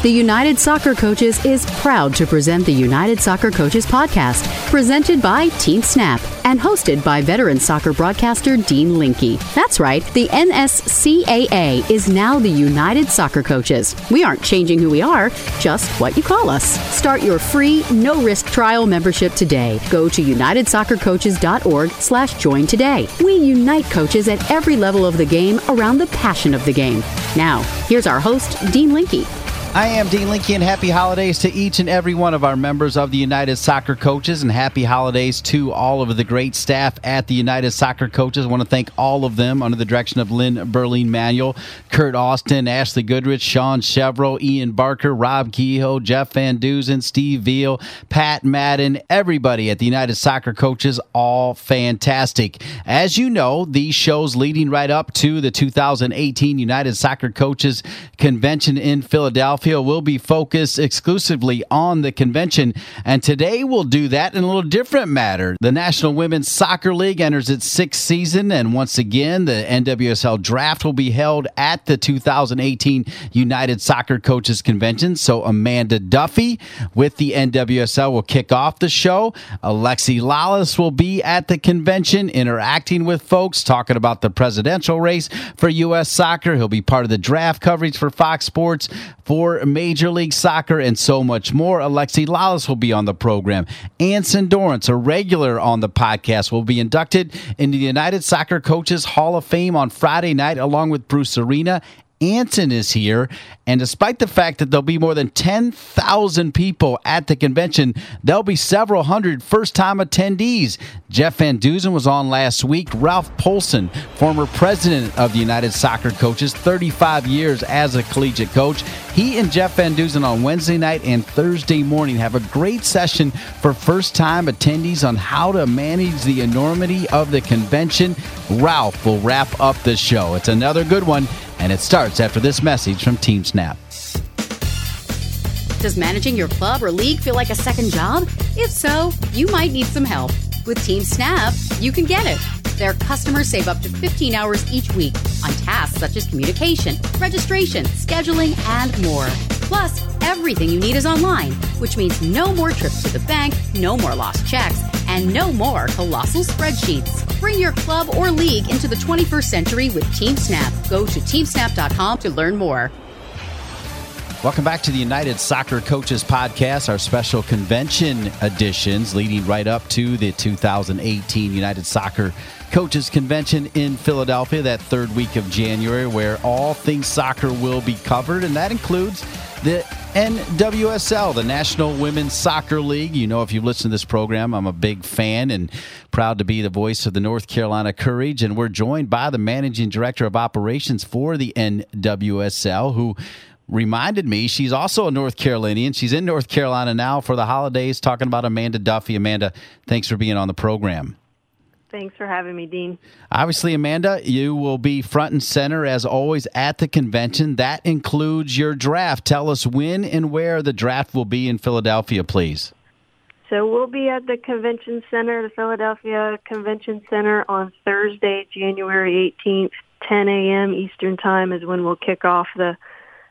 The United Soccer Coaches is proud to present the United Soccer Coaches podcast, presented by Team Snap and hosted by veteran soccer broadcaster Dean Linke. That's right, the NSCAA is now the United Soccer Coaches. We aren't changing who we are, just what you call us. Start your free, no-risk trial membership today. Go to unitedsoccercoaches.org slash join today. We unite coaches at every level of the game around the passion of the game. Now, here's our host, Dean Linke. I am Dean Linke, and happy holidays to each and every one of our members of the United Soccer Coaches, and happy holidays to all of the great staff at the United Soccer Coaches. I want to thank all of them under the direction of Lynn Berling-Manuel, Kurt Austin, Ashley Goodrich, Sean Chevrolet, Ian Barker, Rob Kehoe, Jeff Van Duzen, Steve Veal, Pat Madden, everybody at the United Soccer Coaches, all fantastic. As you know, these shows leading right up to the 2018 United Soccer Coaches Convention in Philadelphia Philadelphia will be focused exclusively on the convention. And today we'll do that in a little different matter. The National Women's Soccer League enters its sixth season. And once again, the NWSL draft will be held at the 2018 United Soccer Coaches Convention. So Amanda Duffy with the NWSL will kick off the show. Alexi Lalas will be at the convention interacting with folks, talking about the presidential race for U.S. soccer. He'll be part of the draft coverage for Fox Sports for Major League Soccer and so much more. Alexi Lalas will be on the program. Anson Dorrance, a regular on the podcast, will be inducted into the United Soccer Coaches Hall of Fame on Friday night, along with Bruce Arena Anson is here. And despite the fact that there'll be more than 10,000 people at the convention, there'll be several hundred first time attendees. Jeff Van Duzen was on last week. Ralph Polson, former president of the United Soccer Coaches, 35 years as a collegiate coach. He and Jeff Van Duzen on Wednesday night and Thursday morning have a great session for first time attendees on how to manage the enormity of the convention. Ralph will wrap up the show. It's another good one and it starts after this message from Team Snap. Does managing your club or league feel like a second job? If so, you might need some help. With Team Snap, you can get it. Their customers save up to 15 hours each week on tasks such as communication, registration, scheduling, and more. Plus, everything you need is online, which means no more trips to the bank, no more lost checks, and no more colossal spreadsheets. Bring your club or league into the 21st century with Team Snap. Go to teamsnap.com to learn more. Welcome back to the United Soccer Coaches Podcast, our special convention editions leading right up to the 2018 United Soccer Coaches Convention in Philadelphia, that third week of January, where all things soccer will be covered, and that includes the NWSL, the National Women's Soccer League. You know, if you've listened to this program, I'm a big fan and proud to be the voice of the North Carolina Courage. And we're joined by the managing director of operations for the NWSL, who reminded me she's also a North Carolinian. She's in North Carolina now for the holidays, talking about Amanda Duffy. Amanda, thanks for being on the program. Thanks for having me, Dean. Obviously, Amanda, you will be front and center as always at the convention. That includes your draft. Tell us when and where the draft will be in Philadelphia, please. So we'll be at the convention center, the Philadelphia Convention Center, on Thursday, January 18th, 10 a.m. Eastern Time is when we'll kick off the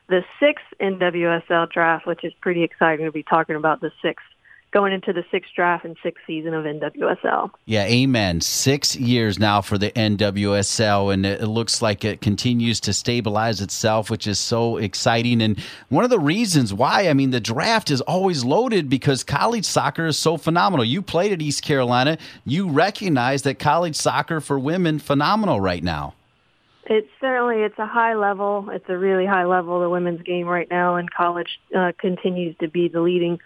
the sixth NWSL draft, which is pretty exciting to be talking about the sixth going into the sixth draft and sixth season of NWSL. Yeah, amen. Six years now for the NWSL, and it looks like it continues to stabilize itself, which is so exciting. And one of the reasons why, I mean, the draft is always loaded because college soccer is so phenomenal. You played at East Carolina, you recognize that college soccer for women phenomenal right now. It's certainly it's a high level. It's a really high level. The women's game right now, and college uh, continues to be the leading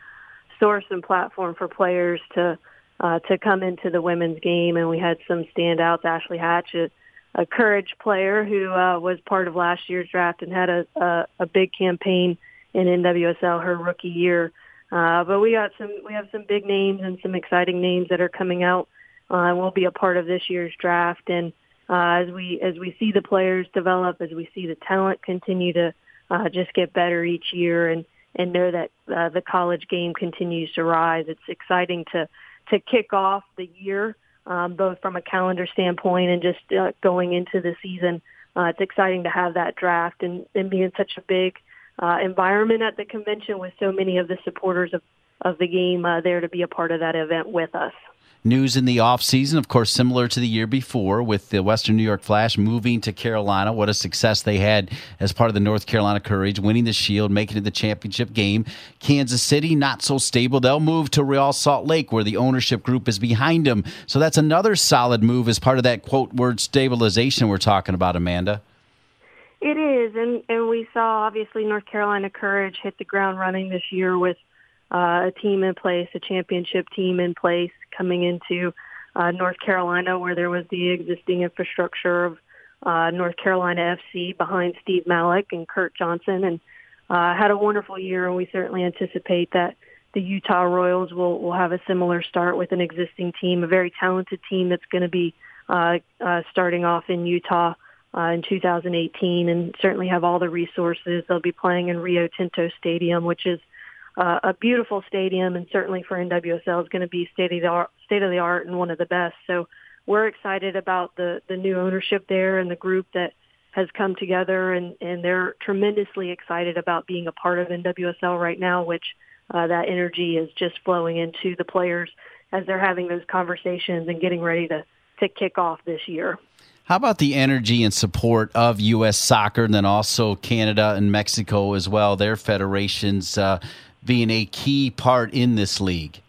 source and platform for players to uh, to come into the women's game. And we had some standouts. Ashley Hatch, a, a courage player who uh, was part of last year's draft and had a, a, a big campaign in NWSL her rookie year. Uh, but we got some, we have some big names and some exciting names that are coming out uh, and will be a part of this year's draft. And uh, as we as we see the players develop, as we see the talent continue to uh, just get better each year, and and know that uh, the college game continues to rise. It's exciting to to kick off the year, um, both from a calendar standpoint and just uh, going into the season. Uh, it's exciting to have that draft and, and being such a big uh, environment at the convention with so many of the supporters of, of the game uh, there to be a part of that event with us news in the offseason, of course, similar to the year before with the Western New York Flash moving to Carolina. What a success they had as part of the North Carolina Courage, winning the Shield, making it the championship game. Kansas City, not so stable. They'll move to Real Salt Lake, where the ownership group is behind them. So that's another solid move as part of that quote word stabilization we're talking about, Amanda. It is, and, and we saw obviously North Carolina Courage hit the ground running this year with uh, a team in place, a championship team in place coming into uh, North Carolina where there was the existing infrastructure of uh, North Carolina FC behind Steve Malik and Curt Johnson and uh, had a wonderful year and we certainly anticipate that the Utah Royals will, will have a similar start with an existing team, a very talented team that's going to be uh, uh, starting off in Utah uh, in 2018 and certainly have all the resources. They'll be playing in Rio Tinto Stadium, which is uh, a beautiful stadium, and certainly for NWSL is going to be state of the art, state of the art, and one of the best. So we're excited about the the new ownership there and the group that has come together, and and they're tremendously excited about being a part of NWSL right now, which uh, that energy is just flowing into the players as they're having those conversations and getting ready to to kick off this year. How about the energy and support of U.S. soccer and then also Canada and Mexico as well? Their federations uh, being a key part in this league?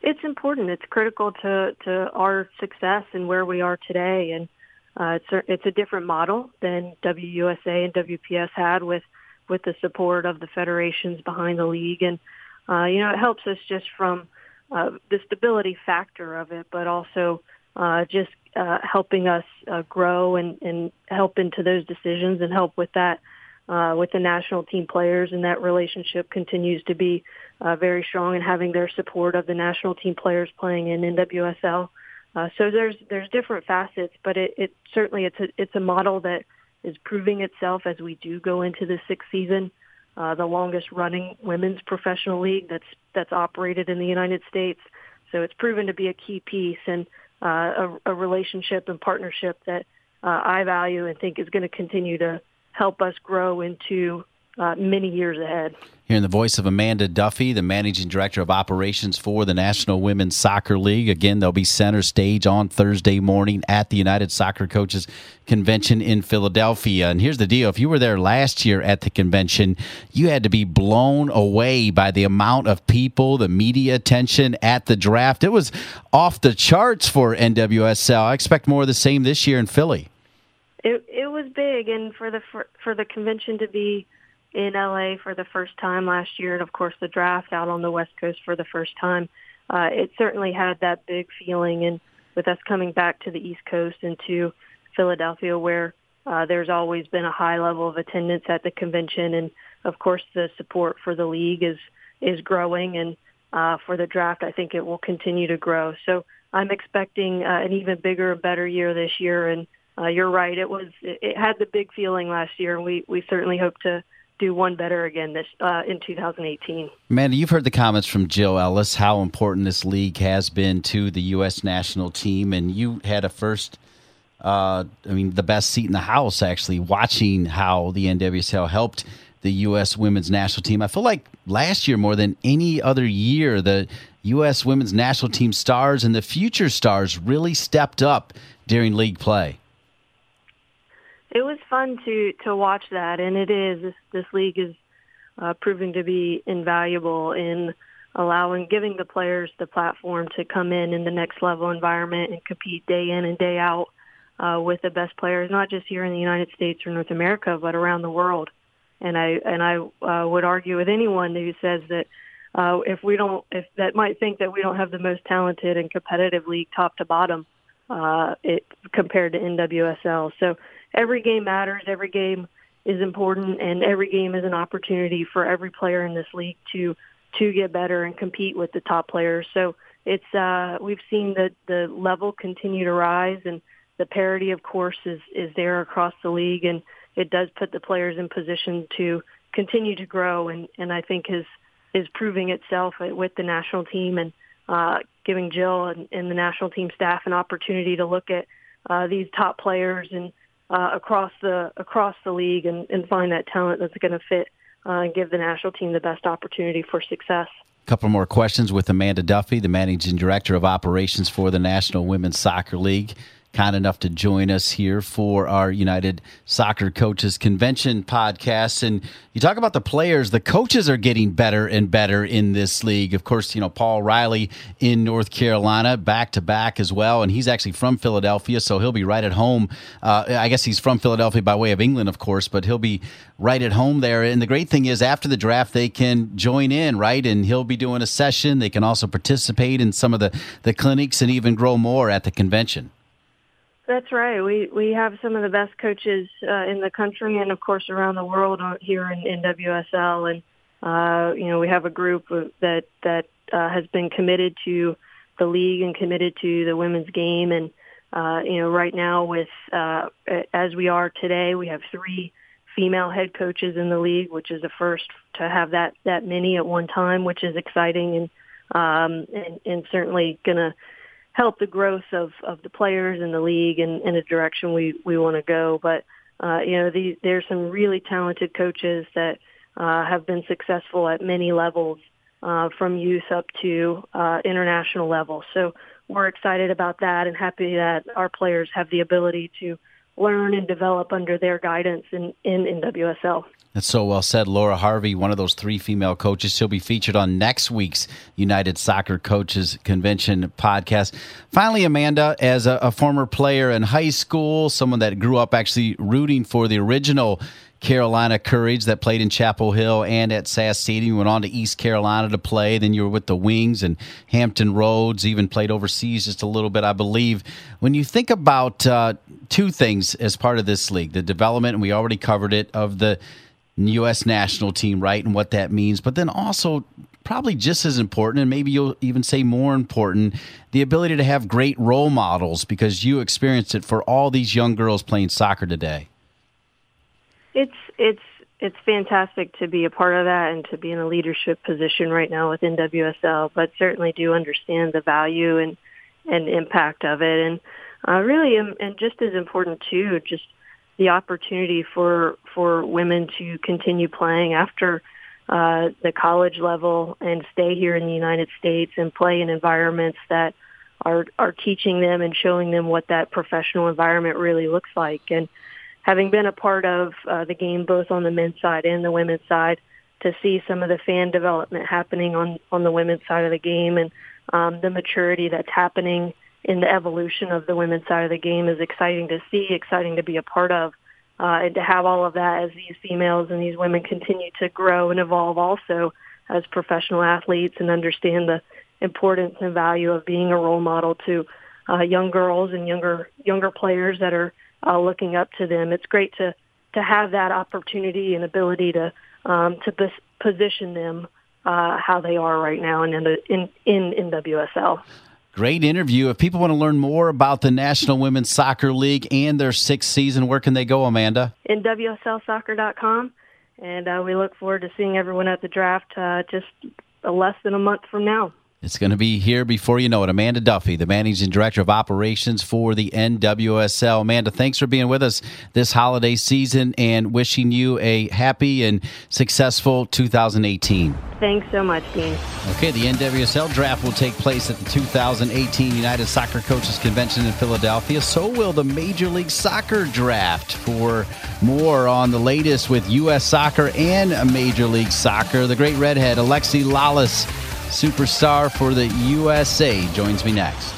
It's important. It's critical to, to our success and where we are today. And uh, it's, a, it's a different model than WUSA and WPS had with, with the support of the federations behind the league. And, uh, you know, it helps us just from uh, the stability factor of it, but also uh, just uh, helping us uh, grow and, and help into those decisions and help with that uh, with the national team players, and that relationship continues to be uh, very strong and having their support of the national team players playing in NWSL. Uh, so there's there's different facets, but it, it certainly it's a it's a model that is proving itself as we do go into the sixth season, uh, the longest running women's professional league that's that's operated in the United States. So it's proven to be a key piece and uh, a, a relationship and partnership that uh, I value and think is going to continue to help us grow into uh, many years ahead. Hearing the voice of Amanda Duffy, the managing director of operations for the National Women's Soccer League. Again, they'll be center stage on Thursday morning at the United Soccer Coaches Convention in Philadelphia. And here's the deal if you were there last year at the convention, you had to be blown away by the amount of people, the media attention at the draft. It was off the charts for NWSL. I expect more of the same this year in Philly. It was big, and for the for, for the convention to be in LA for the first time last year, and of course the draft out on the West Coast for the first time, uh, it certainly had that big feeling. And with us coming back to the East Coast and to Philadelphia, where uh, there's always been a high level of attendance at the convention, and of course the support for the league is is growing, and uh, for the draft, I think it will continue to grow. So I'm expecting uh, an even bigger, better year this year, and uh, you're right. It was it, it had the big feeling last year, and we we certainly hope to do one better again this uh, in 2018. Amanda, you've heard the comments from Jill Ellis how important this league has been to the U.S. national team, and you had a first. Uh, I mean, the best seat in the house actually watching how the NWSL helped the U.S. women's national team. I feel like last year more than any other year, the U.S. women's national team stars and the future stars really stepped up during league play it was fun to to watch that, and it is. This, this league is uh, proving to be invaluable in allowing, giving the players the platform to come in in the next level environment and compete day in and day out uh, with the best players, not just here in the United States or North America, but around the world. And I and I uh, would argue with anyone who says that uh, if we don't, if that might think that we don't have the most talented and competitive league top to bottom, uh, it compared to NWSL. So every game matters. Every game is important, and every game is an opportunity for every player in this league to to get better and compete with the top players. So it's uh, we've seen the the level continue to rise, and the parity, of course, is is there across the league, and it does put the players in position to continue to grow, and and I think is is proving itself with the national team and uh, giving Jill and, and the national team staff an opportunity to look at uh, these top players and uh, across the across the league and, and find that talent that's going to fit uh, and give the national team the best opportunity for success. A couple more questions with Amanda Duffy, the managing director of operations for the National Women's Soccer League kind enough to join us here for our United Soccer Coaches Convention podcast. And you talk about the players, the coaches are getting better and better in this league. Of course, you know, Paul Riley in North Carolina, back to back as well. And he's actually from Philadelphia, so he'll be right at home. Uh, I guess he's from Philadelphia by way of England, of course, but he'll be right at home there. And the great thing is, after the draft, they can join in, right? And he'll be doing a session. They can also participate in some of the, the clinics and even grow more at the convention. That's right. We we have some of the best coaches uh, in the country and of course around the world here in, in WSL, and uh, you know we have a group that that uh, has been committed to the league and committed to the women's game, and uh, you know right now with uh, as we are today, we have three female head coaches in the league, which is the first to have that that many at one time, which is exciting and um, and, and certainly going to help the growth of, of the players in the league and in a direction we, we want to go. But, uh, you know, the, there's some really talented coaches that uh, have been successful at many levels uh, from youth up to uh, international level. So we're excited about that and happy that our players have the ability to learn and develop under their guidance in, in, in WSL. That's so well said. Laura Harvey, one of those three female coaches. She'll be featured on next week's United Soccer Coaches Convention podcast. Finally, Amanda, as a, a former player in high school, someone that grew up actually rooting for the original Carolina Courage that played in Chapel Hill and at SAS Stadium. You went on to East Carolina to play. Then you were with the Wings and Hampton Roads, even played overseas just a little bit, I believe. When you think about uh, two things as part of this league the development, and we already covered it, of the U.S. national team, right, and what that means, but then also probably just as important, and maybe you'll even say more important, the ability to have great role models because you experienced it for all these young girls playing soccer today. It's it's it's fantastic to be a part of that and to be in a leadership position right now within WSL, but certainly do understand the value and and impact of it, and uh, really, and just as important too, just the opportunity for for women to continue playing after uh, the college level and stay here in the United States and play in environments that are are teaching them and showing them what that professional environment really looks like. And having been a part of uh, the game both on the men's side and the women's side, to see some of the fan development happening on on the women's side of the game and um, the maturity that's happening in the evolution of the women's side of the game is exciting to see, exciting to be a part of, uh, and to have all of that as these females and these women continue to grow and evolve also as professional athletes and understand the importance and value of being a role model to uh, young girls and younger younger players that are uh, looking up to them. It's great to to have that opportunity and ability to um, to position them uh, how they are right now in in in, in WSL. Great interview. If people want to learn more about the National Women's Soccer League and their sixth season, where can they go, Amanda? NWSLsoccer.com. And uh, we look forward to seeing everyone at the draft uh, just less than a month from now. It's going to be here before you know it. Amanda Duffy, the managing director of operations for the NWSL. Amanda, thanks for being with us this holiday season and wishing you a happy and successful 2018. Thanks so much, Dean. Okay, the NWSL draft will take place at the 2018 United Soccer Coaches Convention in Philadelphia. So will the Major League Soccer draft. For more on the latest with U.S. soccer and Major League Soccer, the great redhead, Alexi Lalas superstar for the USA, joins me next.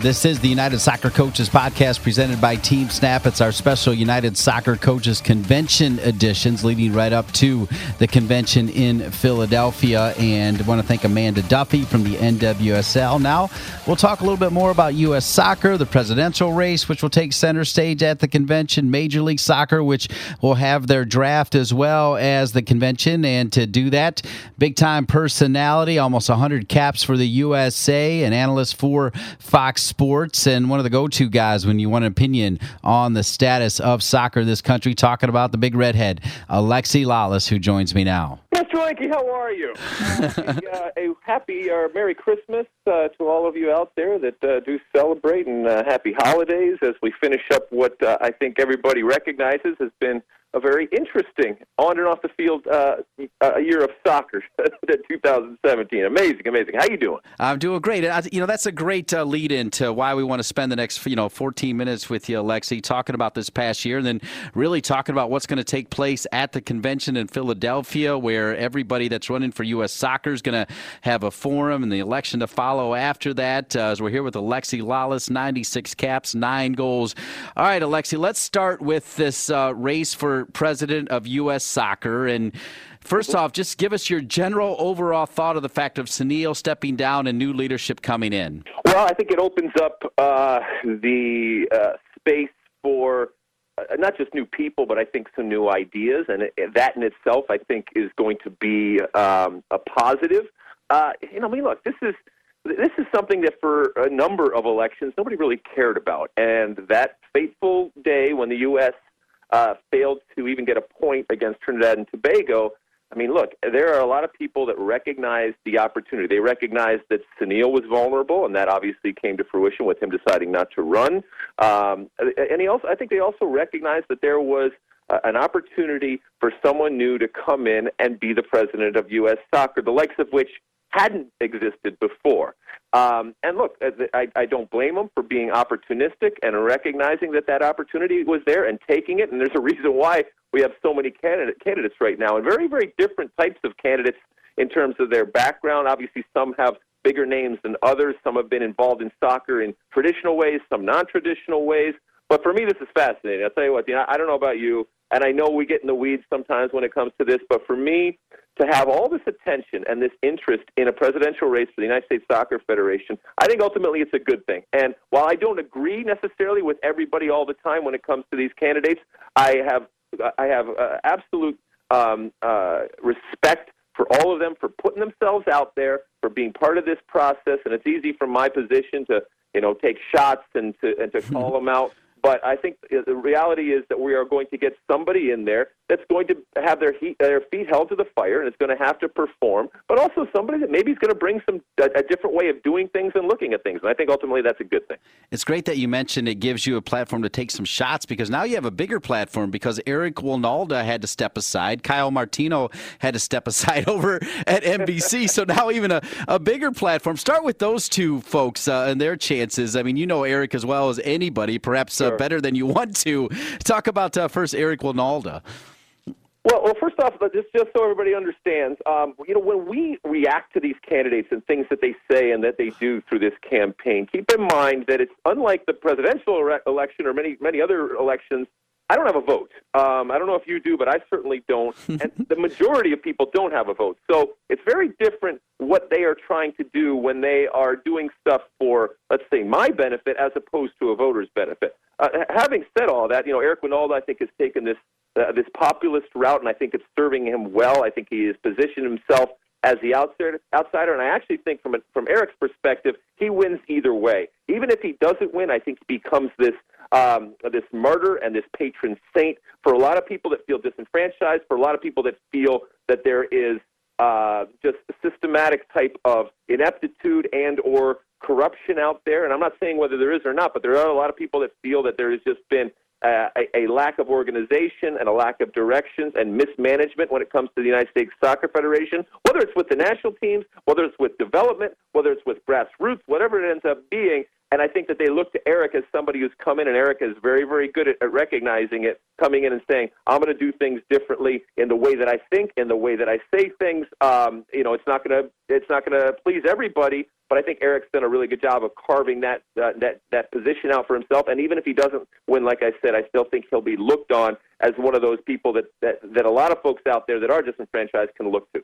This is the United Soccer Coaches podcast presented by Team Snap. It's our special United Soccer Coaches Convention editions leading right up to the convention in Philadelphia. And I want to thank Amanda Duffy from the NWSL. Now, we'll talk a little bit more about U.S. soccer, the presidential race, which will take center stage at the convention, Major League Soccer, which will have their draft as well as the convention. And to do that, big time personality, almost 100 caps for the USA, an analyst for Fox Sports and one of the go to guys when you want an opinion on the status of soccer in this country, talking about the big redhead, Alexi Lalas, who joins me now. Mr. Linky, how are you? uh, a happy or uh, Merry Christmas uh, to all of you out there that uh, do celebrate, and uh, happy holidays as we finish up what uh, I think everybody recognizes has been a very interesting on and off the field uh, a year of soccer, that 2017. Amazing, amazing. How you doing? I'm doing great. You know, that's a great uh, lead into why we want to spend the next you know 14 minutes with you, Alexi, talking about this past year, and then really talking about what's going to take place at the convention in Philadelphia, where everybody that's running for U.S. Soccer is going to have a forum, and the election to follow after that. Uh, as we're here with Alexi Lalas, 96 caps, nine goals. All right, Alexi, let's start with this uh, race for president of U.S. Soccer. And first off, just give us your general overall thought of the fact of Sunil stepping down and new leadership coming in. Well, I think it opens up uh, the uh, space for uh, not just new people, but I think some new ideas, and that in itself, I think, is going to be um, a positive. Uh, you know, I mean, look, this is this is something that for a number of elections nobody really cared about, and that fateful day when the U.S uh, failed to even get a point against Trinidad and Tobago. I mean, look, there are a lot of people that recognize the opportunity. They recognize that Sunil was vulnerable, and that obviously came to fruition with him deciding not to run. Um, and he also, I think, they also recognized that there was uh, an opportunity for someone new to come in and be the president of U.S. Soccer, the likes of which hadn't existed before. Um, and look, uh, I, I don't blame them for being opportunistic and recognizing that that opportunity was there and taking it. And there's a reason why we have so many candidate, candidates right now, and very, very different types of candidates in terms of their background. Obviously, some have bigger names than others. Some have been involved in soccer in traditional ways, some non-traditional ways. But for me, this is fascinating. I'll tell you what, know, I don't know about you, and I know we get in the weeds sometimes when it comes to this, but for me, to have all this attention and this interest in a presidential race for the United States Soccer Federation, I think ultimately it's a good thing. And while I don't agree necessarily with everybody all the time when it comes to these candidates, I have I have uh, absolute um, uh, respect for all of them for putting themselves out there, for being part of this process. And it's easy from my position to you know take shots and to and to call them out. But I think the reality is that we are going to get somebody in there that's going to have their, heat, their feet held to the fire and is going to have to perform, but also somebody that maybe is going to bring some a, a, different way of doing things and looking at things. And I think ultimately that's a good thing. It's great that you mentioned it gives you a platform to take some shots because now you have a bigger platform because Eric Wynalda had to step aside, Kyle Martino had to step aside over at NBC. so now even a, a bigger platform. Start with those two folks uh, and their chances. I mean, you know Eric as well as anybody, perhaps uh, better than you want to. Talk about uh, first Eric Wynalda. Well, well, first off, just just so everybody understands, um, you know, when we react to these candidates and things that they say and that they do through this campaign, keep in mind that it's unlike the presidential re- election or many many other elections. I don't have a vote. Um, I don't know if you do, but I certainly don't. and the majority of people don't have a vote. So it's very different what they are trying to do when they are doing stuff for, let's say, my benefit as opposed to a voter's benefit. Uh, having said all that, you know, Eric Wynalda, I think, has taken this uh, this populist route, and I think it's serving him well. I think he has positioned himself as the outsider, outsider, and I actually think from a, from Eric's perspective, he wins either way. Even if he doesn't win, I think he becomes this um, this martyr and this patron saint for a lot of people that feel disenfranchised, for a lot of people that feel that there is uh, just a systematic type of ineptitude and or corruption out there. And I'm not saying whether there is or not, but there are a lot of people that feel that there has just been uh, a, a, lack of organization and a lack of directions and mismanagement when it comes to the United States Soccer Federation, whether it's with the national teams, whether it's with development, whether it's with grassroots, whatever it ends up being. And I think that they look to Eric as somebody who's come in, and Eric is very, very good at, at recognizing it, coming in and saying, "I'm going to do things differently in the way that I think, in the way that I say things." Um, you know, it's not going to it's not going to please everybody, but I think Eric's done a really good job of carving that uh, that that position out for himself. And even if he doesn't win, like I said, I still think he'll be looked on as one of those people that that, that a lot of folks out there that are disenfranchised can look to.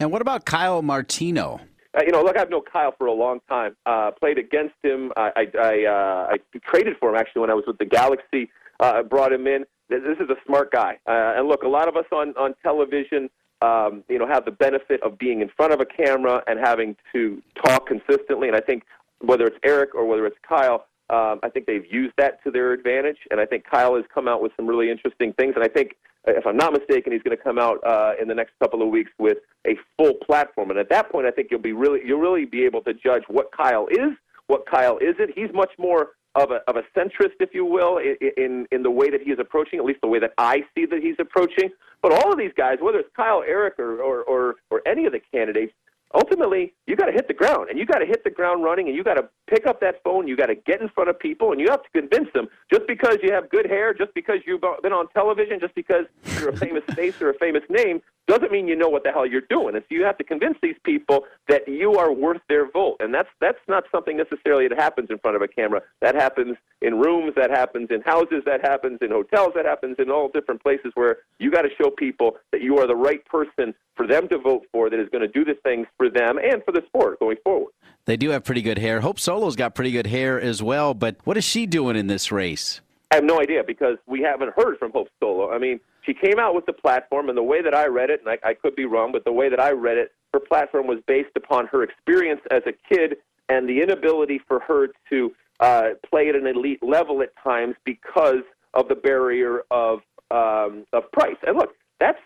And what about Kyle Martino? Uh, you know, look, I've known Kyle for a long time. Uh, played against him. I I, I, uh, I traded for him actually when I was with the Galaxy. Uh, brought him in. This is a smart guy. Uh, and look, a lot of us on on television, um, you know, have the benefit of being in front of a camera and having to talk consistently. And I think whether it's Eric or whether it's Kyle, um, I think they've used that to their advantage. And I think Kyle has come out with some really interesting things. And I think if I'm not mistaken, he's going to come out uh, in the next couple of weeks with a full platform. And at that point, I think you'll be really you'll really be able to judge what Kyle is, what Kyle isn't. He's much more of a of a centrist, if you will, in, in in the way that he is approaching, at least the way that I see that he's approaching. But all of these guys, whether it's Kyle, Eric, or or or, or any of the candidates, ultimately you got to hit the ground and you got to hit the ground running and you got to pick up that phone you got to get in front of people and you have to convince them. Just because you have good hair just because you've been on television just because you're a famous face or a famous name doesn't mean you know what the hell you're doing and so you have to convince these people that you are worth their vote and that's that's not something necessarily that happens in front of a camera that happens in rooms that happens in houses that happens in hotels that happens in all different places where you got to show people that you are the right person for them to vote for that is going to do the things for them and for the sport going forward. They do have pretty good hair. Hope Solo's got pretty good hair as well, but what is she doing in this race? I have no idea because we haven't heard from Hope Solo. I mean, she came out with the platform, and the way that I read it, and I, I could be wrong, but the way that I read it, her platform was based upon her experience as a kid and the inability for her to uh, play at an elite level at times because of the barrier of um, of price. And look, that's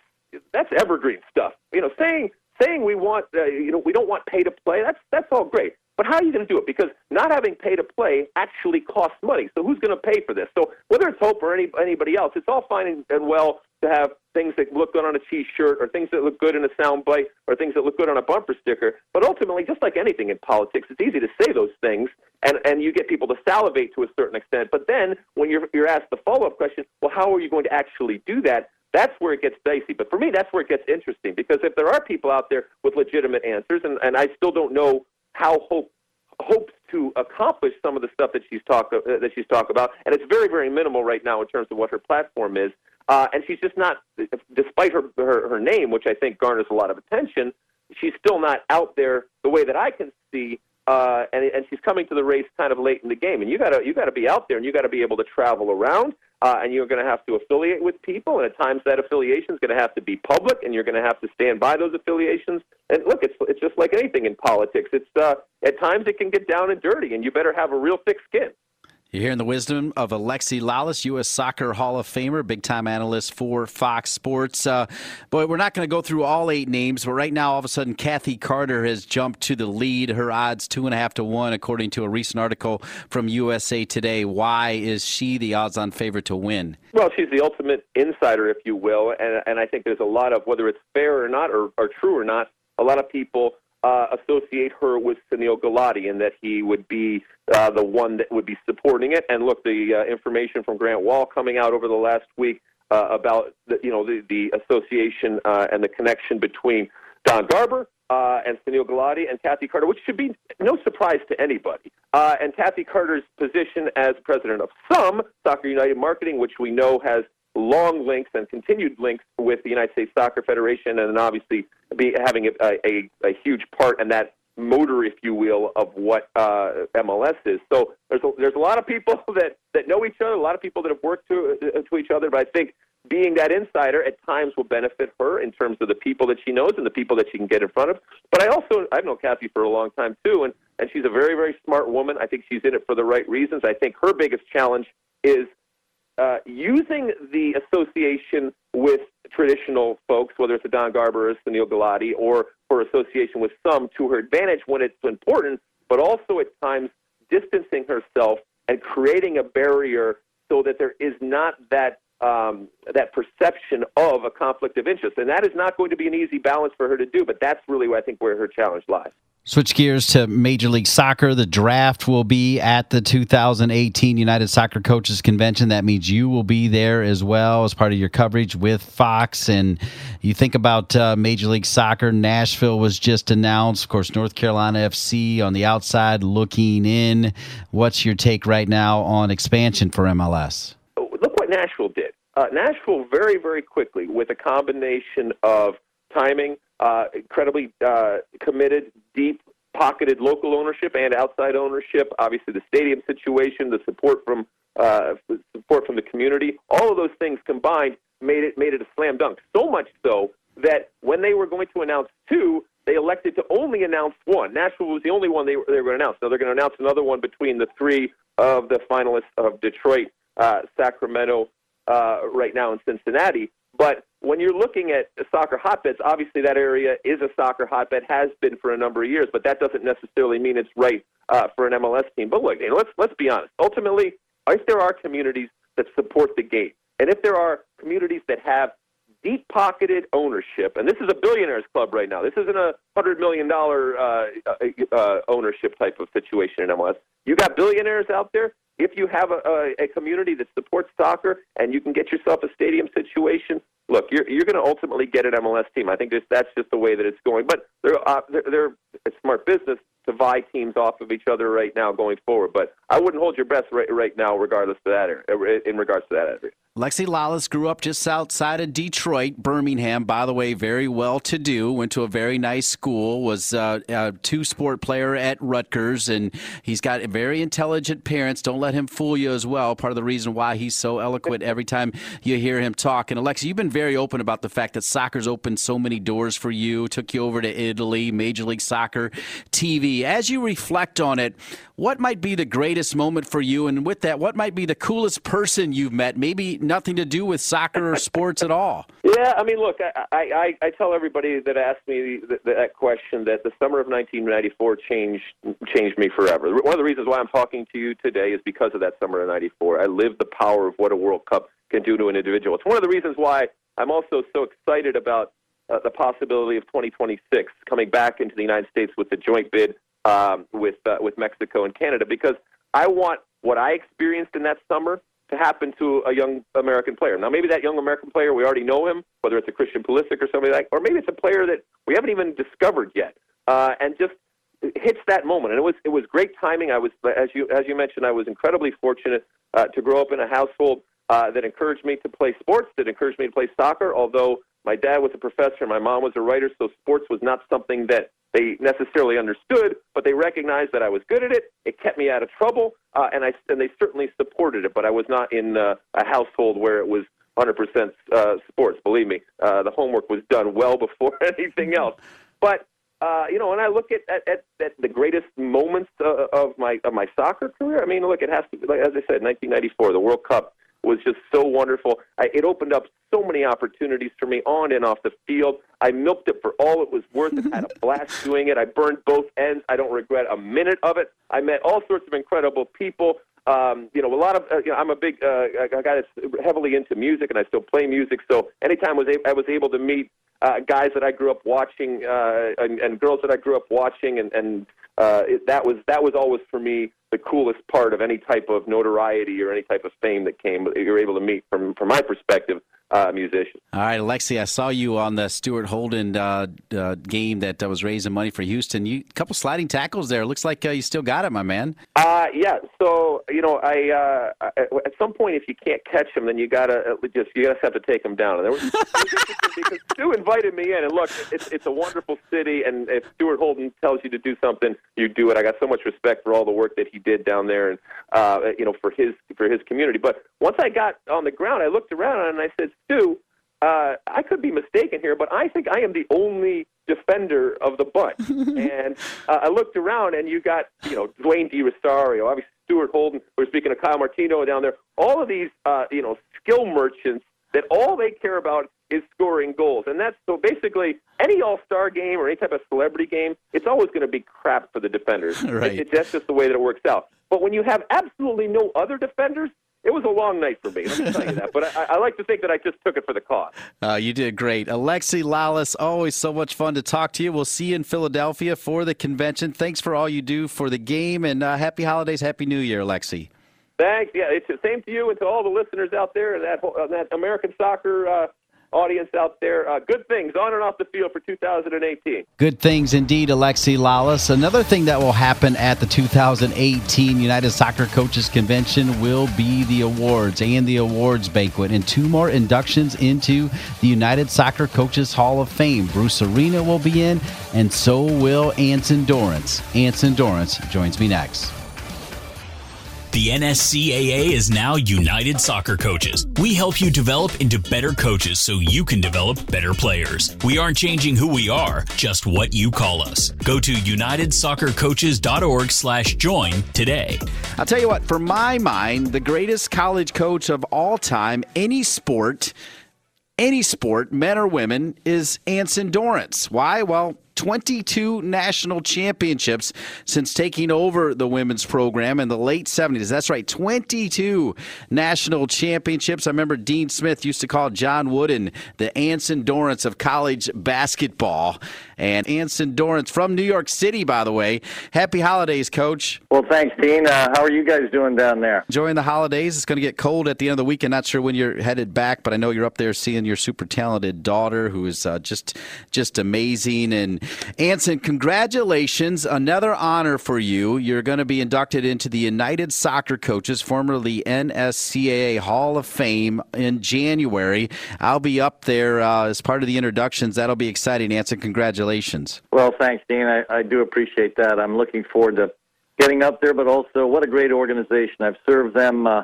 that's evergreen stuff. You know, saying saying we want uh, you know we don't want pay to play. That's that's all great. But how are you going to do it? Because not having pay to play actually costs money. So who's going to pay for this? So whether it's Hope or any, anybody else, it's all fine and well to have things that look good on a T-shirt or things that look good in a soundbite or things that look good on a bumper sticker. But ultimately, just like anything in politics, it's easy to say those things and, and you get people to salivate to a certain extent. But then when you're, you're asked the follow-up question, well, how are you going to actually do that? That's where it gets dicey. But for me, that's where it gets interesting because if there are people out there with legitimate answers, and, and I still don't know how Hope hopes to accomplish some of the stuff that she's talk uh, that she's talked about, and it's very very minimal right now in terms of what her platform is. Uh, and she's just not, despite her, her her name, which I think garners a lot of attention, she's still not out there the way that I can see uh, and, and she's coming to the race kind of late in the game. And you got to you got to be out there, and you got to be able to travel around, uh, and you're going to have to affiliate with people. And at times, that affiliation is going to have to be public, and you're going to have to stand by those affiliations. And look, it's it's just like anything in politics. It's uh, at times it can get down and dirty, and you better have a real thick skin. You're hearing the wisdom of Alexi Lalas, U.S. Soccer Hall of Famer, big time analyst for Fox Sports. Uh, boy, we're not going to go through all eight names, but right now, all of a sudden, Kathy Carter has jumped to the lead. Her odds two and a half to one, according to a recent article from USA Today. Why is she the odds-on favorite to win? Well, she's the ultimate insider, if you will, and, and I think there's a lot of whether it's fair or not, or, or true or not. A lot of people uh, associate her with Sunil Gulati and that he would be uh, the one that would be supporting it. And look, the uh, information from Grant Wahl coming out over the last week uh, about the, you know the, the association uh, and the connection between Don Garber uh, and Sunil Gulati and Kathy Carter, which should be no surprise to anybody. Uh, and Kathy Carter's position as president of some Soccer United Marketing, which we know has long links and continued links with the United States Soccer Federation, and obviously be having a, a, a huge part in that motor, if you will, of what uh, MLS is. So there's a, there's a lot of people that, that know each other, a lot of people that have worked to, uh, to each other, but I think being that insider at times will benefit her in terms of the people that she knows and the people that she can get in front of. But I also I've known Kathy for a long time too, and and she's a very very smart woman. I think she's in it for the right reasons. I think her biggest challenge is uh, using the association with traditional folks, whether it's a Don Garber or Sunil Gulati, or for association with SUM to her advantage when it's important, but also at times distancing herself and creating a barrier so that there is not that um, that perception of a conflict of interest, and that is not going to be an easy balance for her to do. But that's really, I think, where her challenge lies. Switch gears to Major League Soccer. The draft will be at the 2018 United Soccer Coaches Convention. That means you will be there as well as part of your coverage with Fox. And you think about uh, Major League Soccer, Nashville was just announced. Of course, North Carolina FC on the outside looking in. What's your take right now on expansion for MLS? Nashville did. Uh, Nashville very, very quickly, with a combination of timing, uh, incredibly uh, committed, deep pocketed local ownership and outside ownership. Obviously, the stadium situation, the support from uh, support from the community, all of those things combined made it made it a slam dunk. So much so that when they were going to announce two, they elected to only announce one. Nashville was the only one they were, they were going to announce. So they're going to announce another one between the three of the finalists of Detroit, Sacramento, uh, right now in Cincinnati. But when you're looking at soccer hotbeds, obviously that area is a soccer hotbed, has been for a number of years, but that doesn't necessarily mean it's right uh, for an MLS team. But look, let's let's be honest. Ultimately, if there are communities that support the game, and if there are communities that have deep pocketed ownership, and this is a billionaires club right now. This isn't a hundred million dollar uh, uh, uh, ownership type of situation in MLS. You got billionaires out there if you have a, a, a community that supports soccer and you can get yourself a stadium situation, look, you're you're going to ultimately get an MLS team. I think that's that's just the way that it's going. But they're uh, they're, they're a smart business to vie teams off of each other right now going forward. But I wouldn't hold your breath right right now, regardless of that in regards to that area. Lexi Lalas grew up just outside of Detroit, Birmingham. By the way, very well to do. Went to a very nice school. Was uh, a two sport player at Rutgers, and he's got very intelligent parents. Don't let him fool you as well. Part of the reason why he's so eloquent every time you hear him talk. And Alexi, you've been very open about the fact that soccer's opened so many doors for you. Took you over to Italy, Major League Soccer, TV. As you reflect on it, what might be the greatest moment for you? And with that, what might be the coolest person you've met? Maybe nothing to do with soccer or sports at all. Yeah, I mean, look, I, I, I tell everybody that asks me that, that question that the summer of 1994 changed changed me forever. One of the reasons why I'm talking to you today is because of that summer of '94. I lived the power of what a World Cup can do to an individual. It's one of the reasons why I'm also so excited about uh, the possibility of 2026 coming back into the United States with the joint bid um, with uh, with Mexico and Canada because I want what I experienced in that summer to happen to a young American player. Now, maybe that young American player we already know him, whether it's a Christian Pulisic or somebody like, or maybe it's a player that we haven't even discovered yet, uh, and just hits that moment. And it was it was great timing. I was as you as you mentioned, I was incredibly fortunate uh, to grow up in a household uh, that encouraged me to play sports, that encouraged me to play soccer. Although my dad was a professor, my mom was a writer, so sports was not something that they necessarily understood, but they recognized that I was good at it. It kept me out of trouble, uh, and I and they certainly supported it. But I was not in uh, a household where it was 100% uh, sports. Believe me, uh, the homework was done well before anything else. But uh, you know, when I look at, at, at, at the greatest moments uh, of my of my soccer career, I mean, look, it has to be, like, as I said, 1994, the World Cup was just so wonderful. I, it opened up so many opportunities for me on and off the field. I milked it for all it was worth. I had a blast doing it. I burned both ends. I don't regret a minute of it. I met all sorts of incredible people. Um, you know, a lot of uh, you know, I'm a big uh, a guy that's heavily into music, and I still play music. So anytime I was a- I was able to meet uh, guys that I grew up watching uh, and, and girls that I grew up watching, and, and uh, it, that was that was always for me the coolest part of any type of notoriety or any type of fame that came. You're able to meet from from my perspective uh, musician. All right, Alexi, I saw you on the Stuart Holden uh, uh, game that uh, was raising money for Houston. You a couple sliding tackles there. Looks like uh, you still got it, my man. Uh, yeah. So you know, I uh, at some point, if you can't catch him, then you gotta just you just have to take him down. And there was because Stu invited me in, and look, it's it's a wonderful city, and if Stuart Holden tells you to do something, you do it. I got so much respect for all the work that he did down there, and uh, you know, for his for his community. But once I got on the ground, I looked around and I said, Stu, uh, I could be mistaken here, but I think I am the only defender of the bunch. and uh, I looked around, and you got, you know, Dwayne De Rosario, obviously Stuart Holden. We are speaking of Kyle Martino down there. All of these, uh, you know, skill merchants that all they care about is scoring goals. And that's so basically any All Star game or any type of celebrity game, it's always going to be crap for the defenders. Right. It, it, that's just the way that it works out. But when you have absolutely no other defenders, it was a long night for me. Let me tell you that. But I, I like to think that I just took it for the cause. Uh, you did great, Alexi Lalas. Always so much fun to talk to you. We'll see you in Philadelphia for the convention. Thanks for all you do for the game, and uh, happy holidays, happy New Year, Alexi. Thanks. Yeah, it's the same to you and to all the listeners out there. And that uh, that American soccer. Uh, audience out there. Uh, good things on and off the field for 2018. Good things indeed, Alexi Lalas. Another thing that will happen at the 2018 United Soccer Coaches Convention will be the awards and the awards banquet, and two more inductions into the United Soccer Coaches Hall of Fame. Bruce Arena will be in, and so will Anson Dorrance. Anson Dorrance joins me next. The NSCAA is now United Soccer Coaches. We help you develop into better coaches so you can develop better players. We aren't changing who we are, just what you call us. Go to unitedsoccercoaches.org slash join today. I'll tell you what, for my mind, the greatest college coach of all time, any sport, any sport, men or women, is Anson Dorrance. Why? Well, 22 national championships since taking over the women's program in the late 70s. That's right, 22 national championships. I remember Dean Smith used to call John Wooden the Anson Dorrance of college basketball. And Anson Dorrance from New York City, by the way. Happy holidays, Coach. Well, thanks, Dean. Uh, how are you guys doing down there? Enjoying the holidays. It's going to get cold at the end of the weekend. Not sure when you're headed back, but I know you're up there seeing your super talented daughter, who is uh, just just amazing. And Anson, congratulations. Another honor for you. You're going to be inducted into the United Soccer Coaches, formerly NSCAA Hall of Fame in January. I'll be up there uh, as part of the introductions. That'll be exciting, Anson. Congratulations. Well, thanks, Dean. I, I do appreciate that. I'm looking forward to getting up there, but also what a great organization. I've served them. Uh,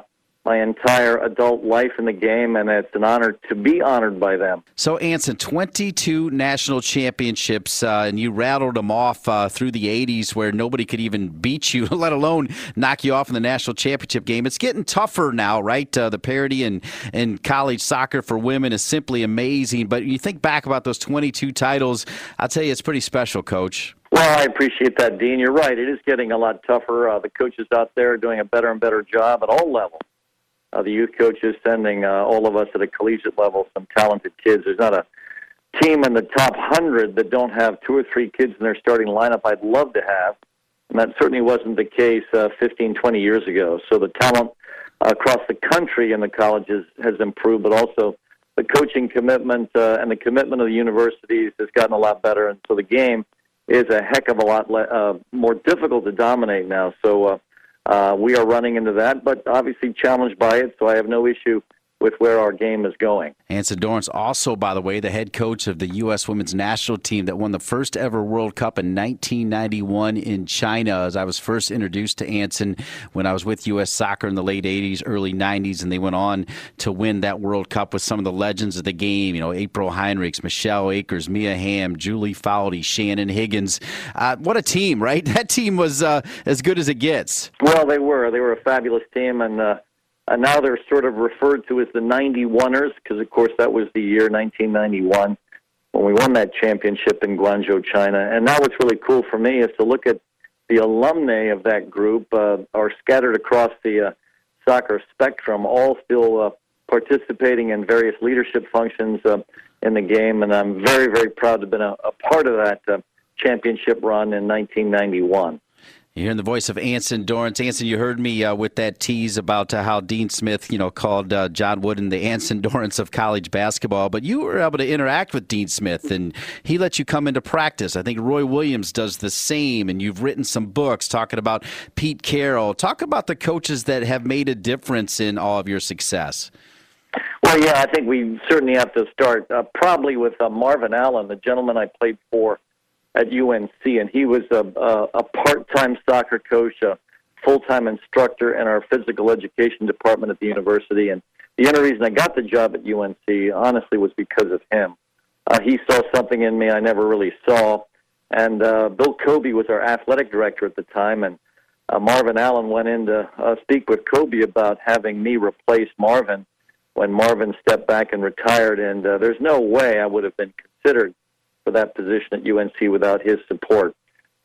my entire adult life in the game, and it's an honor to be honored by them. So, Anson, 22 national championships, uh, and you rattled them off uh, through the 80s where nobody could even beat you, let alone knock you off in the national championship game. It's getting tougher now, right? Uh, the parity in, in college soccer for women is simply amazing. But you think back about those 22 titles, I'll tell you, it's pretty special, Coach. Well, I appreciate that, Dean. You're right. It is getting a lot tougher. Uh, the coaches out there are doing a better and better job at all levels uh, the youth coaches sending uh, all of us at a collegiate level some talented kids. There's not a team in the top 100 that don't have two or three kids in their starting lineup I'd love to have. And that certainly wasn't the case uh, 15, 20 years ago. So the talent across the country in the colleges has improved, but also the coaching commitment uh, and the commitment of the universities has gotten a lot better. And so the game is a heck of a lot le- uh, more difficult to dominate now. So uh, uh, we are running into that, but obviously challenged by it, so I have no issue with where our game is going. Anson Dorrance, also, by the way, the head coach of the U.S. women's national team that won the first ever World Cup in 1991 in China. As I was first introduced to Anson when I was with U.S. soccer in the late 80s, early 90s, and they went on to win that World Cup with some of the legends of the game. You know, April Heinrichs, Michelle Akers, Mia Hamm, Julie Foudy, Shannon Higgins. Uh, what a team, right? That team was uh, as good as it gets. Well, they were. They were a fabulous team, and uh, uh, now they're sort of referred to as the 91ers because, of course, that was the year 1991 when we won that championship in Guangzhou, China. And now what's really cool for me is to look at the alumni of that group uh, are scattered across the uh, soccer spectrum, all still uh, participating in various leadership functions uh, in the game. And I'm very, very proud to have been a, a part of that uh, championship run in 1991. You're hearing the voice of Anson Dorrance. Anson, you heard me uh, with that tease about uh, how Dean Smith, you know, called uh, John Wooden the Anson Dorrance of college basketball. But you were able to interact with Dean Smith, and he let you come into practice. I think Roy Williams does the same, and you've written some books talking about Pete Carroll. Talk about the coaches that have made a difference in all of your success. Well, yeah, I think we certainly have to start uh, probably with uh, Marvin Allen, the gentleman I played for at UNC, and he was a, a, a part-time soccer coach, a full-time instructor in our physical education department at the university. And the only reason I got the job at UNC, honestly, was because of him. Uh, he saw something in me I never really saw. And uh, Bill Cobey was our athletic director at the time, and uh, Marvin Allen went in to uh, speak with Cobey about having me replace Marvin when Marvin stepped back and retired. And uh, there's no way I would have been considered for that position at UNC without his support.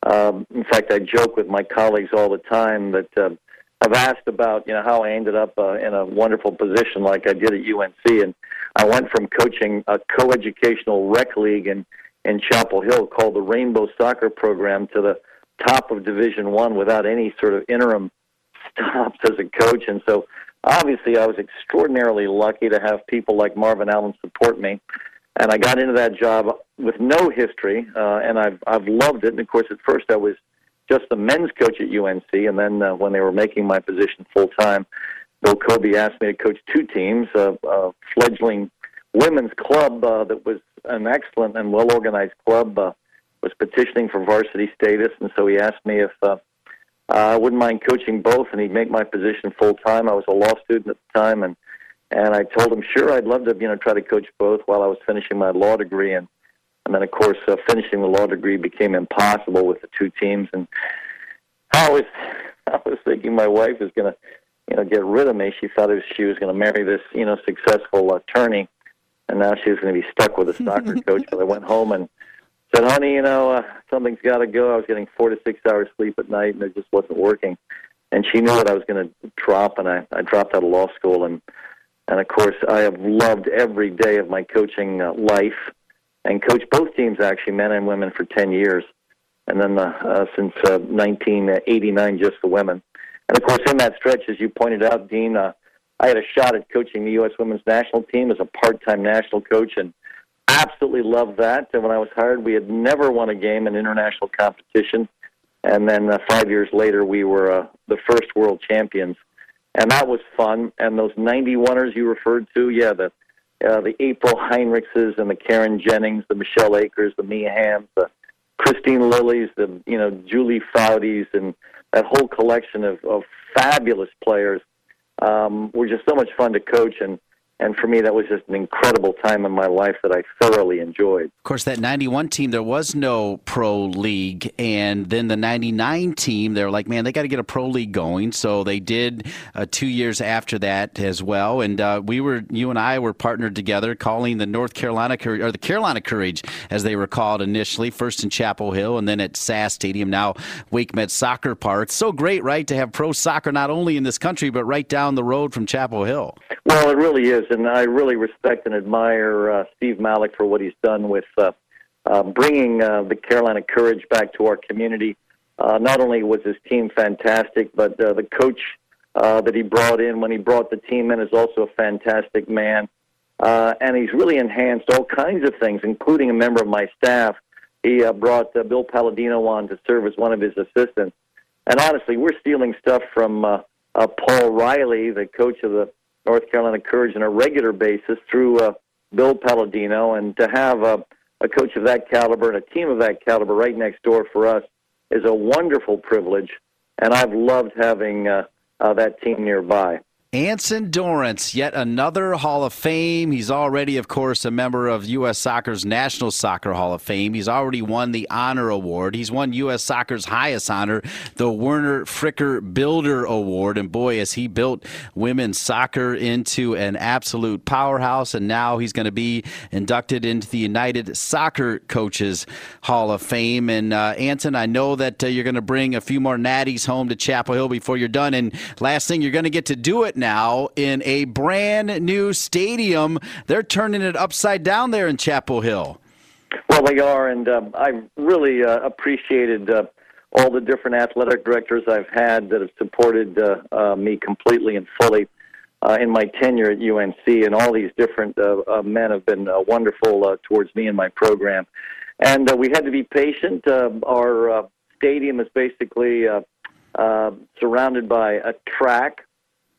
Um, in fact, I joke with my colleagues all the time that uh, have asked about you know how I ended up uh, in a wonderful position like I did at UNC, and I went from coaching a co-educational rec league in in Chapel Hill called the Rainbow Soccer Program to the top of Division One without any sort of interim stops as a coach, and so obviously I was extraordinarily lucky to have people like Marvin Allen support me. And I got into that job with no history, uh, and I've I've loved it. And of course, at first I was just the men's coach at UNC, and then uh, when they were making my position full time, Bill Cobey asked me to coach two teams, a, a fledgling women's club uh, that was an excellent and well organized club, uh, was petitioning for varsity status, and so he asked me if uh, I wouldn't mind coaching both, and he'd make my position full time. I was a law student at the time, and and I told him, sure, I'd love to, you know, try to coach both while I was finishing my law degree, and and then of course uh, finishing the law degree became impossible with the two teams, and I was I was thinking my wife was going to, you know, get rid of me. She thought was, she was going to marry this, you know, successful attorney, and now she was going to be stuck with a soccer coach. But I went home and said, honey, you know, uh, something's got to go. I was getting four to six hours sleep at night, and it just wasn't working. And she knew that I was going to drop, and I, I dropped out of law school. And and of course, I have loved every day of my coaching uh, life, and coached both teams actually, men and women, for ten years. And then uh, uh, since uh, 1989, just the women. And of course, in that stretch, as you pointed out, Dean, uh, I had a shot at coaching the U.S. women's national team as a part-time national coach, and absolutely loved that. And when I was hired, we had never won a game in international competition. And then uh, five years later, we were uh, the first world champions. And that was fun. And those 91ers you referred to, yeah, the uh, the April Heinrichses and the Carin Jennings, the Michelle Akers, the Mia the Kristine Lillys, the you know Julie Foudy's, and that whole collection of, of fabulous players um, were just so much fun to coach. And and for me, that was just an incredible time in my life that I thoroughly enjoyed. Of course, that 91 team, there was no pro league. And then the 99 team, they're like, man, they got to get a pro league going. So they did uh, two years after that as well. And uh, we were, you and I were partnered together calling the North Carolina, or the Carolina Courage, as they were called initially, first in Chapel Hill and then at SAS Stadium, now WakeMed Soccer Park. So great, right, to have pro soccer not only in this country, but right down the road from Chapel Hill. Well, it really is and I really respect and admire uh, Steve Malik for what he's done with uh, uh, bringing the Carolina Courage back to our community. Uh, not only was his team fantastic, but uh, the coach uh, that he brought in when he brought the team in is also a fantastic man. And he's really enhanced all kinds of things, including a member of my staff. He brought Bill Palladino on to serve as one of his assistants. And honestly, we're stealing stuff from Paul Riley, the coach of the North Carolina Courage on a regular basis through uh, Bill Palladino, and to have a, a coach of that caliber and a team of that caliber right next door for us is a wonderful privilege, and I've loved having uh, uh, that team nearby. Anson Dorrance, yet another Hall of Fame. He's already, of course, a member of U.S. Soccer's National Soccer Hall of Fame. He's already won the Honor Award. He's won U.S. Soccer's highest honor, the Werner Fricker Builder Award. And boy, has he built women's soccer into an absolute powerhouse. And now he's going to be inducted into the United Soccer Coaches Hall of Fame. And uh, Anson, I know that uh, you're going to bring a few more natties home to Chapel Hill before you're done. And last thing, you're going to get to do it now in a brand new stadium. They're turning it upside down there in Chapel Hill. Well, they are, and um, I really uh, appreciated uh, all the different athletic directors I've had that have supported uh, uh, me completely and fully uh, in my tenure at UNC, and all these different uh, men have been wonderful towards me and my program. And we had to be patient. Uh, our stadium is basically surrounded by a track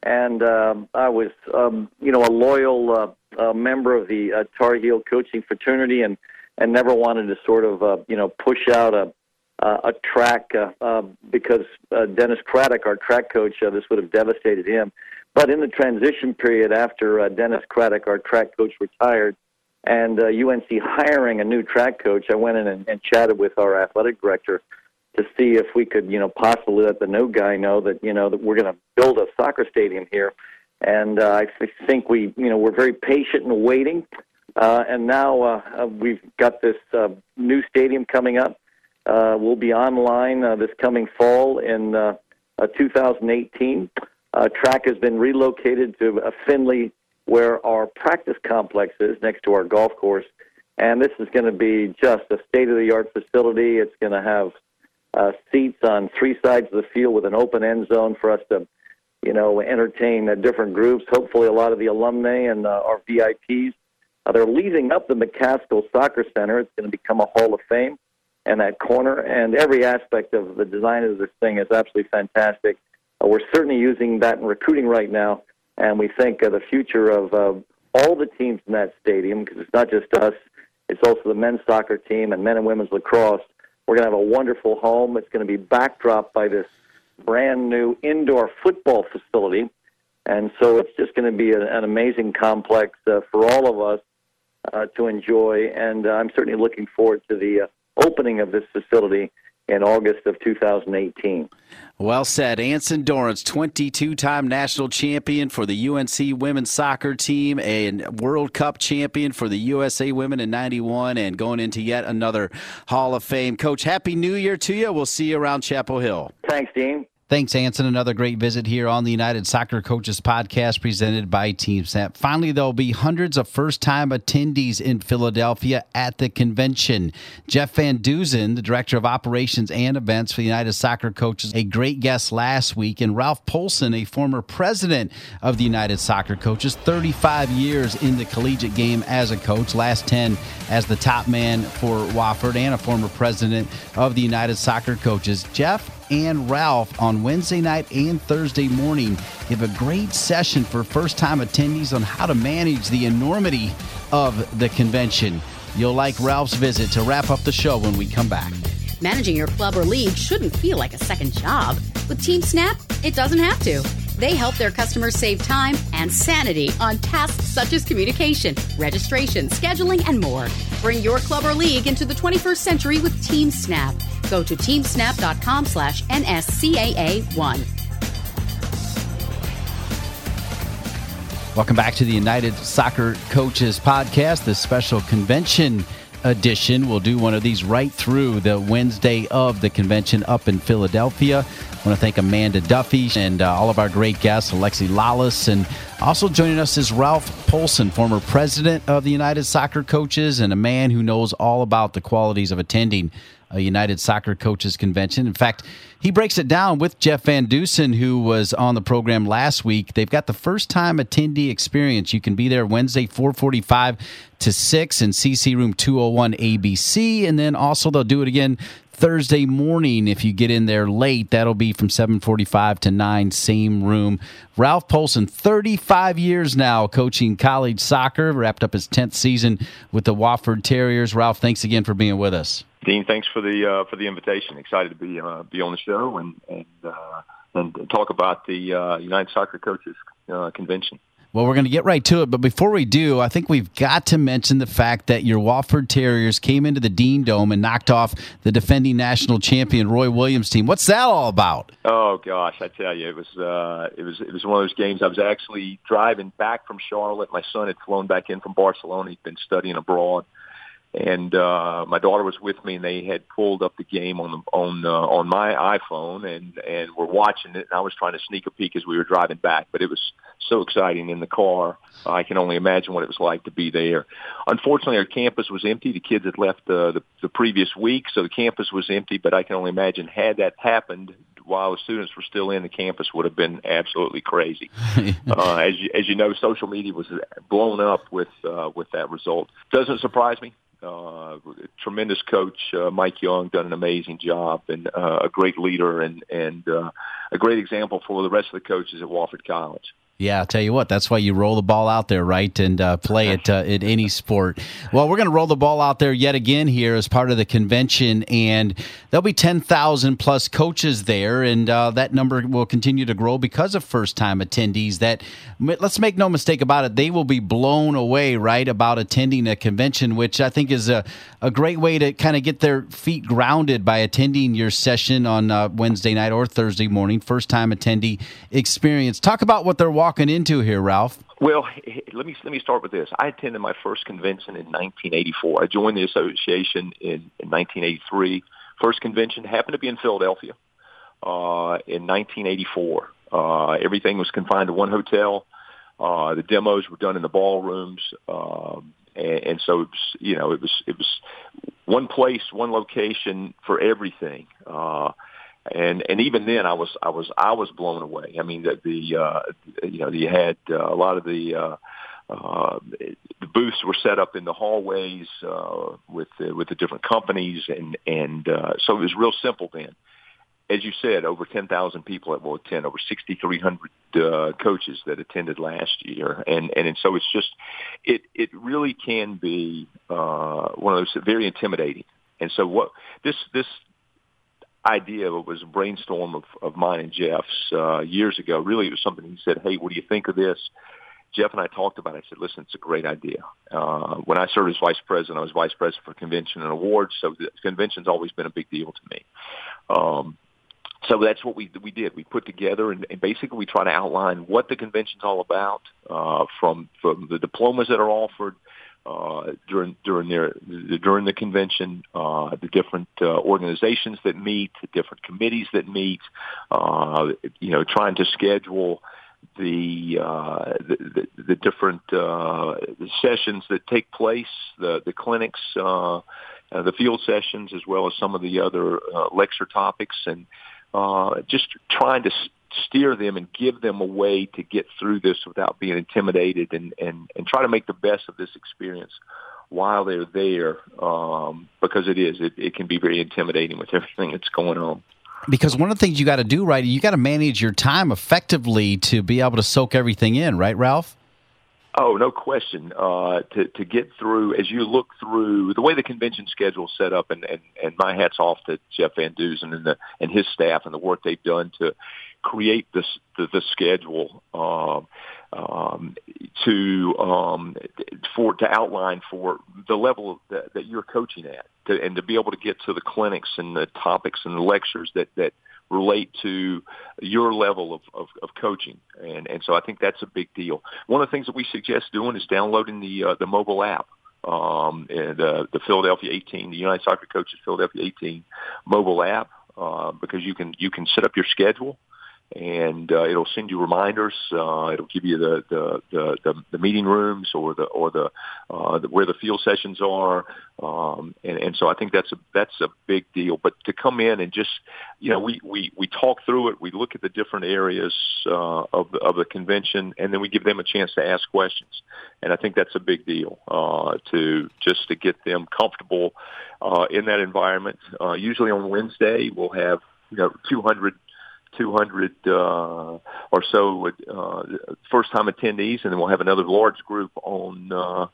and um, I was, um, you know, a loyal uh, uh, member of the uh, Tar Heel coaching fraternity, and and never wanted to sort of, uh, you know, push out a a track uh, uh, because uh, Dennis Craddock, our track coach, uh, this would have devastated him. But in the transition period after Dennis Craddock, our track coach, retired, and UNC hiring a new track coach, I went in and, and chatted with our athletic director to see if we could, you know, possibly let the new guy know that, you know, that we're going to build a soccer stadium here. And uh, I th- think we, you know, we're very patient and waiting. Uh, and now uh, uh, we've got this uh, new stadium coming up. Uh, we'll be online uh, this coming fall in uh, uh, 2018. Uh, track has been relocated to uh, Finley, where our practice complex is next to our golf course. And this is going to be just a state of the art facility. It's going to have uh, seats on three sides of the field with an open end zone for us to, you know, entertain uh, different groups. Hopefully, a lot of the alumni and uh, our VIPs. Uh, they're leasing up the McCaskill Soccer Center. It's going to become a Hall of Fame, and that corner and every aspect of the design of this thing is absolutely fantastic. Uh, we're certainly using that in recruiting right now, and we think uh, the future of uh, all the teams in that stadium, because it's not just us, it's also the men's soccer team and men and women's lacrosse. We're going to have a wonderful home. It's going to be backdropped by this brand new indoor football facility. And so it's just going to be an, amazing complex uh, for all of us uh, to enjoy. And uh, I'm certainly looking forward to the uh, opening of this facility in August of 2018. Well said. Anson Dorrance, 22 time national champion for the UNC women's soccer team, and World Cup champion for the USA women in 91, and going into yet another Hall of Fame. Coach, Happy New Year to you. We'll see you around Chapel Hill. Thanks, Dean. Thanks, Anson. Another great visit here on the United Soccer Coaches podcast presented by TeamSnap. Finally, there'll be hundreds of first time attendees in Philadelphia at the convention. Jeff Van Duzen, the Director of Operations and Events for the United Soccer Coaches, a great guest last week, and Ralph Polson, a former president of the United Soccer Coaches, 35 years in the collegiate game as a coach, last 10 as the top man for Wofford, and a former president of the United Soccer Coaches. Jeff, and Ralph on Wednesday night and Thursday morning give a great session for first time attendees on how to manage the enormity of the convention. You'll like Ralph's visit to wrap up the show when we come back. Managing your club or league shouldn't feel like a second job. With TeamSnap, it doesn't have to. They help their customers save time and sanity on tasks such as communication, registration, scheduling, and more. Bring your club or league into the 21st century with TeamSnap. Go to teamsnap.com slash NSCAA1. Welcome back to the United Soccer Coaches Podcast, this special convention edition. We'll do one of these right through the Wednesday of the convention up in Philadelphia. I want to thank Amanda Duffy and uh, all of our great guests, Alexi Lalas, and also joining us is Ralph Polson, former president of the United Soccer Coaches and a man who knows all about the qualities of attending a United Soccer Coaches Convention. In fact, he breaks it down with Jeff Van Dusen, who was on the program last week. They've got the first time attendee experience. You can be there Wednesday, 445 to 6 in CC Room 201 ABC. And then also they'll do it again Thursday morning if you get in there late. That'll be from 745 to 9, same room. Ralph Polson, 35 years now coaching college soccer, wrapped up his 10th season with the Wofford Terriers. Ralph, thanks again for being with us. Dean, thanks for the uh, for the invitation. Excited to be uh, be on the show and and uh, and talk about the uh, United Soccer Coaches uh, Convention. Well, we're going to get right to it, but before we do, I think we've got to mention the fact that your Wofford Terriers came into the Dean Dome and knocked off the defending national champion Roy Williams team. What's that all about? Oh gosh, I tell you, it was uh, it was it was one of those games. I was actually driving back from Charlotte. My son had flown back in from Barcelona. He'd been studying abroad and uh, my daughter was with me, and they had pulled up the game on the on uh, on my iPhone, and and we're watching it. And I was trying to sneak a peek as we were driving back, but it was so exciting in the car. I can only imagine what it was like to be there. Unfortunately, our campus was empty. The kids had left uh, the the previous week, so the campus was empty. But I can only imagine had that happened while the students were still in the campus would have been absolutely crazy. uh, as you as you know, social media was blown up with uh, with that result. Doesn't surprise me. Uh, tremendous coach, uh, Mike Young, done an amazing job, and uh, a great leader, and and uh, a great example for the rest of the coaches at Wofford College. Yeah, I'll tell you what, that's why you roll the ball out there, right? And uh, play it uh, in any sport. Well, we're going to roll the ball out there yet again here as part of the convention, and there'll be 10,000 plus coaches there, and uh, that number will continue to grow because of first time attendees. That, let's make no mistake about it, they will be blown away, right, about attending a convention, which I think is a, a great way to kind of get their feet grounded by attending your session on uh, Wednesday night or Thursday morning. First time attendee experience. Talk about what they're walking into here, Ralph? Well, let me let me start with this. I attended my first convention in 1984. I joined the association in, in 1983. First convention happened to be in Philadelphia. uh, in 1984. Uh, everything was confined to one hotel. Uh, the demos were done in the ballrooms, um, and, and so you know it was it was one place, one location for everything. Uh, and and even then, I was I was I was blown away. I mean, the, the uh, you know you had uh, a lot of the uh, uh, the booths were set up in the hallways uh, with the, with the different companies, and and uh, so it was real simple then. As you said, over 10,000 people that will attend, over 6,300 uh, coaches that attended last year, and and, and so it's just it it really can be uh, one of those very intimidating. And so what this this idea was a brainstorm of, of mine and Jeff's uh, years ago. Really, it was something he said, "Hey, what do you think of this?" Jeff and I talked about it. I said, "Listen, it's a great idea." Uh, when I served as vice president, I was vice president for convention and awards, so the convention's always been a big deal to me. Um, so that's what we we did. We put together and, and basically we try to outline what the convention's all about, uh, from from the diplomas that are offered uh, during during their during the convention, uh, the different uh, organizations that meet, the different committees that meet, uh, you know, trying to schedule the uh, the, the, the different uh, sessions that take place, the the clinics, uh, uh, the field sessions, as well as some of the other uh, lecture topics, and uh, just trying to steer them and give them a way to get through this without being intimidated and, and, and try to make the best of this experience while they're there um, because it is. It, it can be very intimidating with everything that's going on. Because one of the things you got to do, right, you got to manage your time effectively to be able to soak everything in, right, Ralph? Oh, no question. Uh, to to get through, as you look through the way the convention schedule is set up, and, and, and my hats off to Jeff Van Dusen and the and his staff and the work they've done to create this the, the schedule um, um, to um, for to outline for the level that, that you're coaching at, to, and to be able to get to the clinics and the topics and the lectures that that relate to your level of, of, of coaching, and and so I think that's a big deal. One of the things that we suggest doing is downloading the uh, the mobile app um, and uh, the Philadelphia 18, the United Soccer Coaches Philadelphia 18 mobile app, uh, because you can you can set up your schedule and uh, it'll send you reminders. Uh, it'll give you the, the the, the the meeting rooms or the or the, uh, the where the field sessions are, um, and, and so I think that's a that's a big deal. But to come in and just you know we we we talk through it, we look at the different areas uh, of the, of the convention, and then we give them a chance to ask questions, and I think that's a big deal uh, to just to get them comfortable uh, in that environment. Uh, usually on Wednesday we'll have you know 200 200 uh, or so uh, first-time attendees, and then we'll have another large group on uh,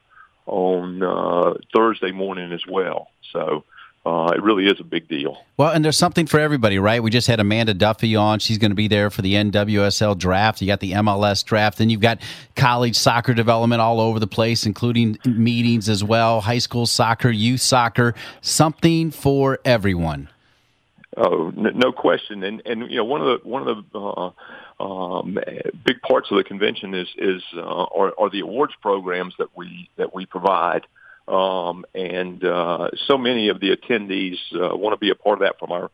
on uh, Thursday morning as well. So. Uh, it really is a big deal. Well, and there's something for everybody, right? We just had Amanda Duffy on. She's going to be there for the NWSL draft. You got the MLS draft. Then you've got college soccer development all over the place, including meetings as well, high school soccer, youth soccer, something for everyone. Oh, no question. And and you know one of the one of the uh, um, big parts of the convention is is uh, are, are the awards programs that we that we provide. Um, and uh, so many of the attendees uh, want to be a part of that from our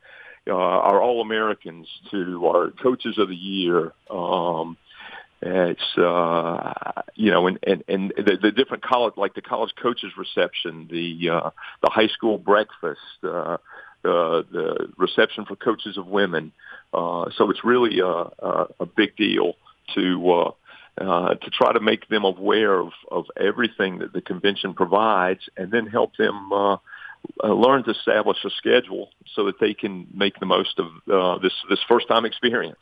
uh, our All Americans to our Coaches of the Year. Um, it's uh, you know, and and and the, the different college, like the college coaches reception, the uh, the high school breakfast, uh, uh, the reception for coaches of women. Uh, so it's really a, a, a big deal to uh, uh, to try to make them aware of, of everything that the convention provides, and then help them uh, uh, learn to establish a schedule so that they can make the most of uh, this this first time experience.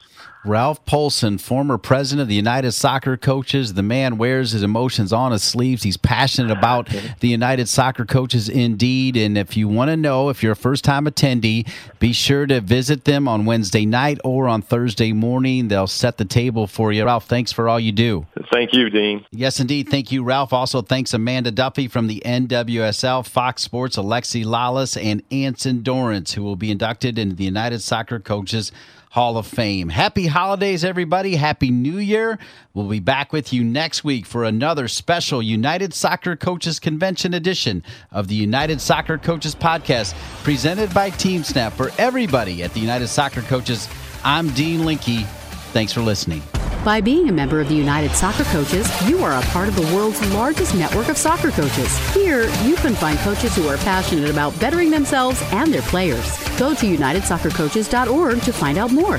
Ralph Polson, former president of the United Soccer Coaches, the man wears his emotions on his sleeves. He's passionate about the United Soccer Coaches indeed. And if you want to know if you're a first time attendee, be sure to visit them on Wednesday night or on Thursday morning. They'll set the table for you. Ralph, thanks for all you do. Thank you, Dean. Yes, indeed. Thank you, Ralph. Also, thanks Amanda Duffy from the NWSL, Fox Sports, Alexi Lalas, and Anson Dorrance, who will be inducted into the United Soccer Coaches Hall of Fame. Happy holidays, everybody. Happy New Year. We'll be back with you next week for another special United Soccer Coaches Convention edition of the United Soccer Coaches Podcast, presented by TeamSnap for everybody at the United Soccer Coaches I'm Dean Linke. Thanks for listening. By being a member of the United Soccer Coaches, you are a part of the world's largest network of soccer coaches. Here, you can find coaches who are passionate about bettering themselves and their players. Go to UnitedSoccerCoaches.org to find out more.